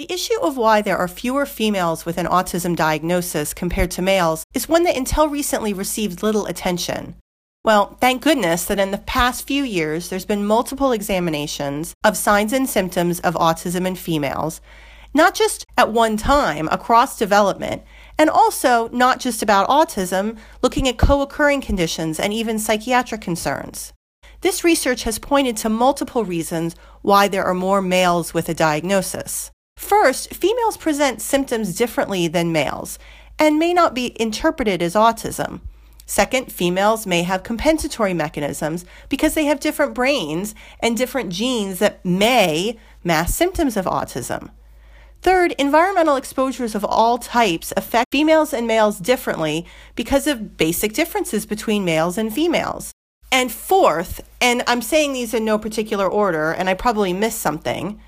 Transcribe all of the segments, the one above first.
The issue of why there are fewer females with an autism diagnosis compared to males is one that until recently received little attention. Well, thank goodness that in the past few years there's been multiple examinations of signs and symptoms of autism in females, not just at one time across development, and also not just about autism, looking at co occurring conditions and even psychiatric concerns. This research has pointed to multiple reasons why there are more males with a diagnosis. First, females present symptoms differently than males and may not be interpreted as autism. Second, females may have compensatory mechanisms because they have different brains and different genes that may mask symptoms of autism. Third, environmental exposures of all types affect females and males differently because of basic differences between males and females. And fourth, and I'm saying these in no particular order, and I probably missed something,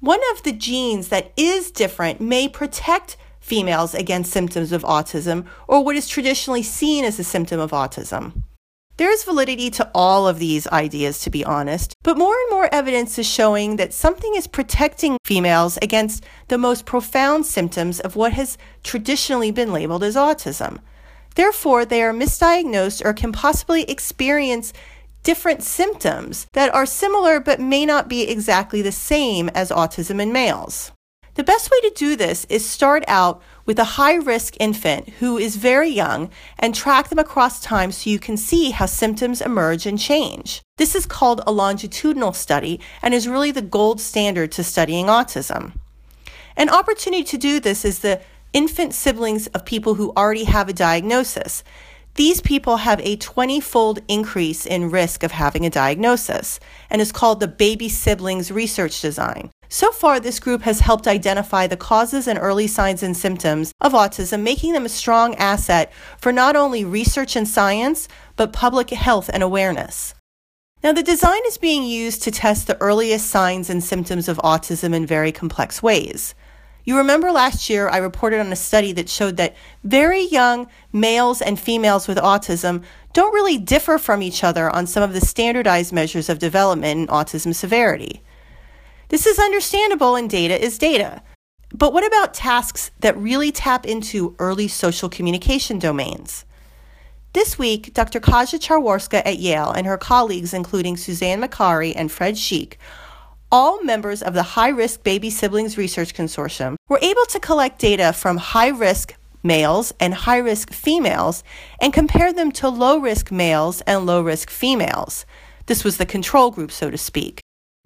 one of the genes that is different may protect females against symptoms of autism or what is traditionally seen as a symptom of autism. There is validity to all of these ideas, to be honest, but more and more evidence is showing that something is protecting females against the most profound symptoms of what has traditionally been labeled as autism. Therefore, they are misdiagnosed or can possibly experience different symptoms that are similar but may not be exactly the same as autism in males. The best way to do this is start out with a high risk infant who is very young and track them across time so you can see how symptoms emerge and change. This is called a longitudinal study and is really the gold standard to studying autism. An opportunity to do this is the infant siblings of people who already have a diagnosis. These people have a 20 fold increase in risk of having a diagnosis and is called the Baby Siblings Research Design. So far, this group has helped identify the causes and early signs and symptoms of autism, making them a strong asset for not only research and science, but public health and awareness. Now, the design is being used to test the earliest signs and symptoms of autism in very complex ways. You remember last year I reported on a study that showed that very young males and females with autism don't really differ from each other on some of the standardized measures of development and autism severity. This is understandable and data is data. But what about tasks that really tap into early social communication domains? This week, Dr. Kaja Chawarska at Yale and her colleagues, including Suzanne Macari and Fred Shic, all members of the High Risk Baby Siblings Research Consortium were able to collect data from high risk males and high risk females and compare them to low risk males and low risk females. This was the control group, so to speak.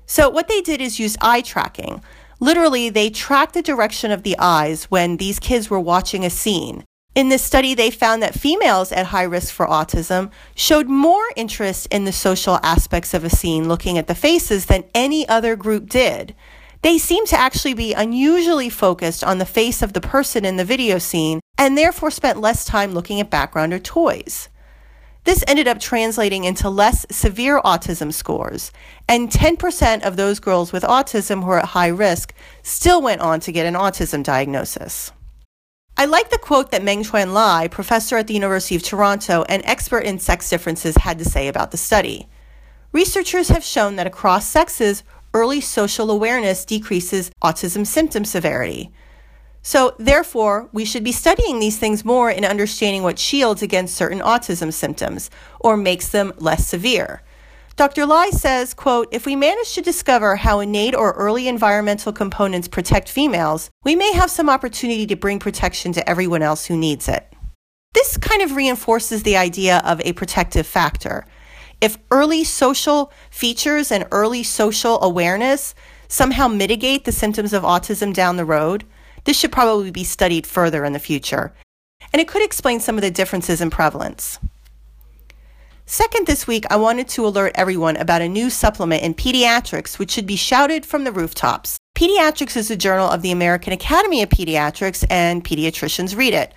So, what they did is use eye tracking. Literally, they tracked the direction of the eyes when these kids were watching a scene. In this study, they found that females at high risk for autism showed more interest in the social aspects of a scene looking at the faces than any other group did. They seemed to actually be unusually focused on the face of the person in the video scene and therefore spent less time looking at background or toys. This ended up translating into less severe autism scores, and 10% of those girls with autism who are at high risk still went on to get an autism diagnosis. I like the quote that Meng Chuan Lai, professor at the University of Toronto and expert in sex differences, had to say about the study. Researchers have shown that across sexes, early social awareness decreases autism symptom severity. So, therefore, we should be studying these things more in understanding what shields against certain autism symptoms or makes them less severe. Dr. Lai says, quote, if we manage to discover how innate or early environmental components protect females, we may have some opportunity to bring protection to everyone else who needs it. This kind of reinforces the idea of a protective factor. If early social features and early social awareness somehow mitigate the symptoms of autism down the road, this should probably be studied further in the future. And it could explain some of the differences in prevalence. Second, this week, I wanted to alert everyone about a new supplement in pediatrics which should be shouted from the rooftops. Pediatrics is a journal of the American Academy of Pediatrics, and pediatricians read it.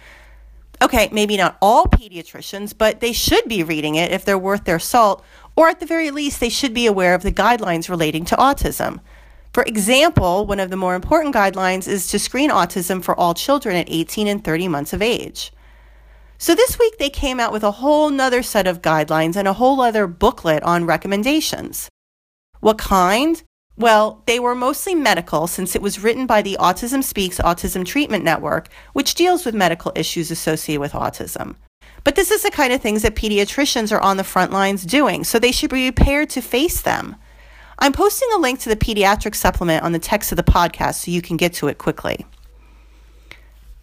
Okay, maybe not all pediatricians, but they should be reading it if they're worth their salt, or at the very least, they should be aware of the guidelines relating to autism. For example, one of the more important guidelines is to screen autism for all children at 18 and 30 months of age. So this week they came out with a whole nother set of guidelines and a whole other booklet on recommendations. What kind? Well, they were mostly medical since it was written by the Autism Speaks Autism Treatment Network, which deals with medical issues associated with autism. But this is the kind of things that pediatricians are on the front lines doing, so they should be prepared to face them. I'm posting a link to the pediatric supplement on the text of the podcast so you can get to it quickly.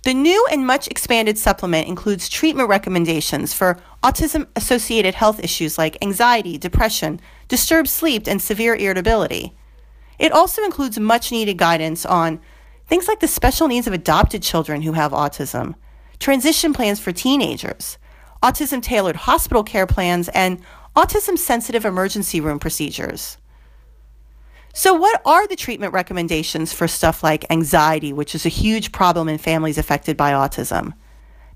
The new and much expanded supplement includes treatment recommendations for autism associated health issues like anxiety, depression, disturbed sleep, and severe irritability. It also includes much needed guidance on things like the special needs of adopted children who have autism, transition plans for teenagers, autism tailored hospital care plans, and autism sensitive emergency room procedures. So, what are the treatment recommendations for stuff like anxiety, which is a huge problem in families affected by autism?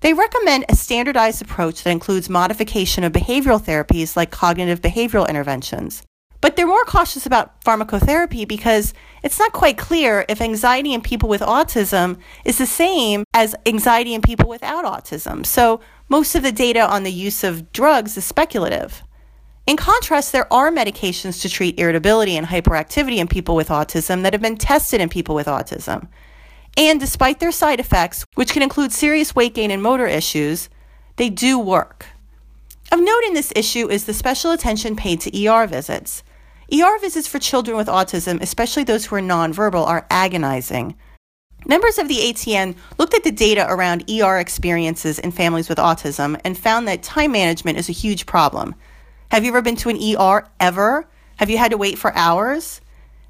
They recommend a standardized approach that includes modification of behavioral therapies like cognitive behavioral interventions. But they're more cautious about pharmacotherapy because it's not quite clear if anxiety in people with autism is the same as anxiety in people without autism. So, most of the data on the use of drugs is speculative. In contrast, there are medications to treat irritability and hyperactivity in people with autism that have been tested in people with autism. And despite their side effects, which can include serious weight gain and motor issues, they do work. Of note in this issue is the special attention paid to ER visits. ER visits for children with autism, especially those who are nonverbal, are agonizing. Members of the ATN looked at the data around ER experiences in families with autism and found that time management is a huge problem. Have you ever been to an ER ever? Have you had to wait for hours?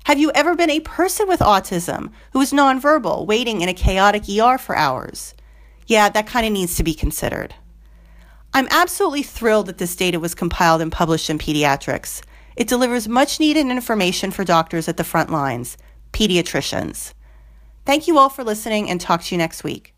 Have you ever been a person with autism who is nonverbal, waiting in a chaotic ER for hours? Yeah, that kind of needs to be considered. I'm absolutely thrilled that this data was compiled and published in Pediatrics. It delivers much needed information for doctors at the front lines, pediatricians. Thank you all for listening and talk to you next week.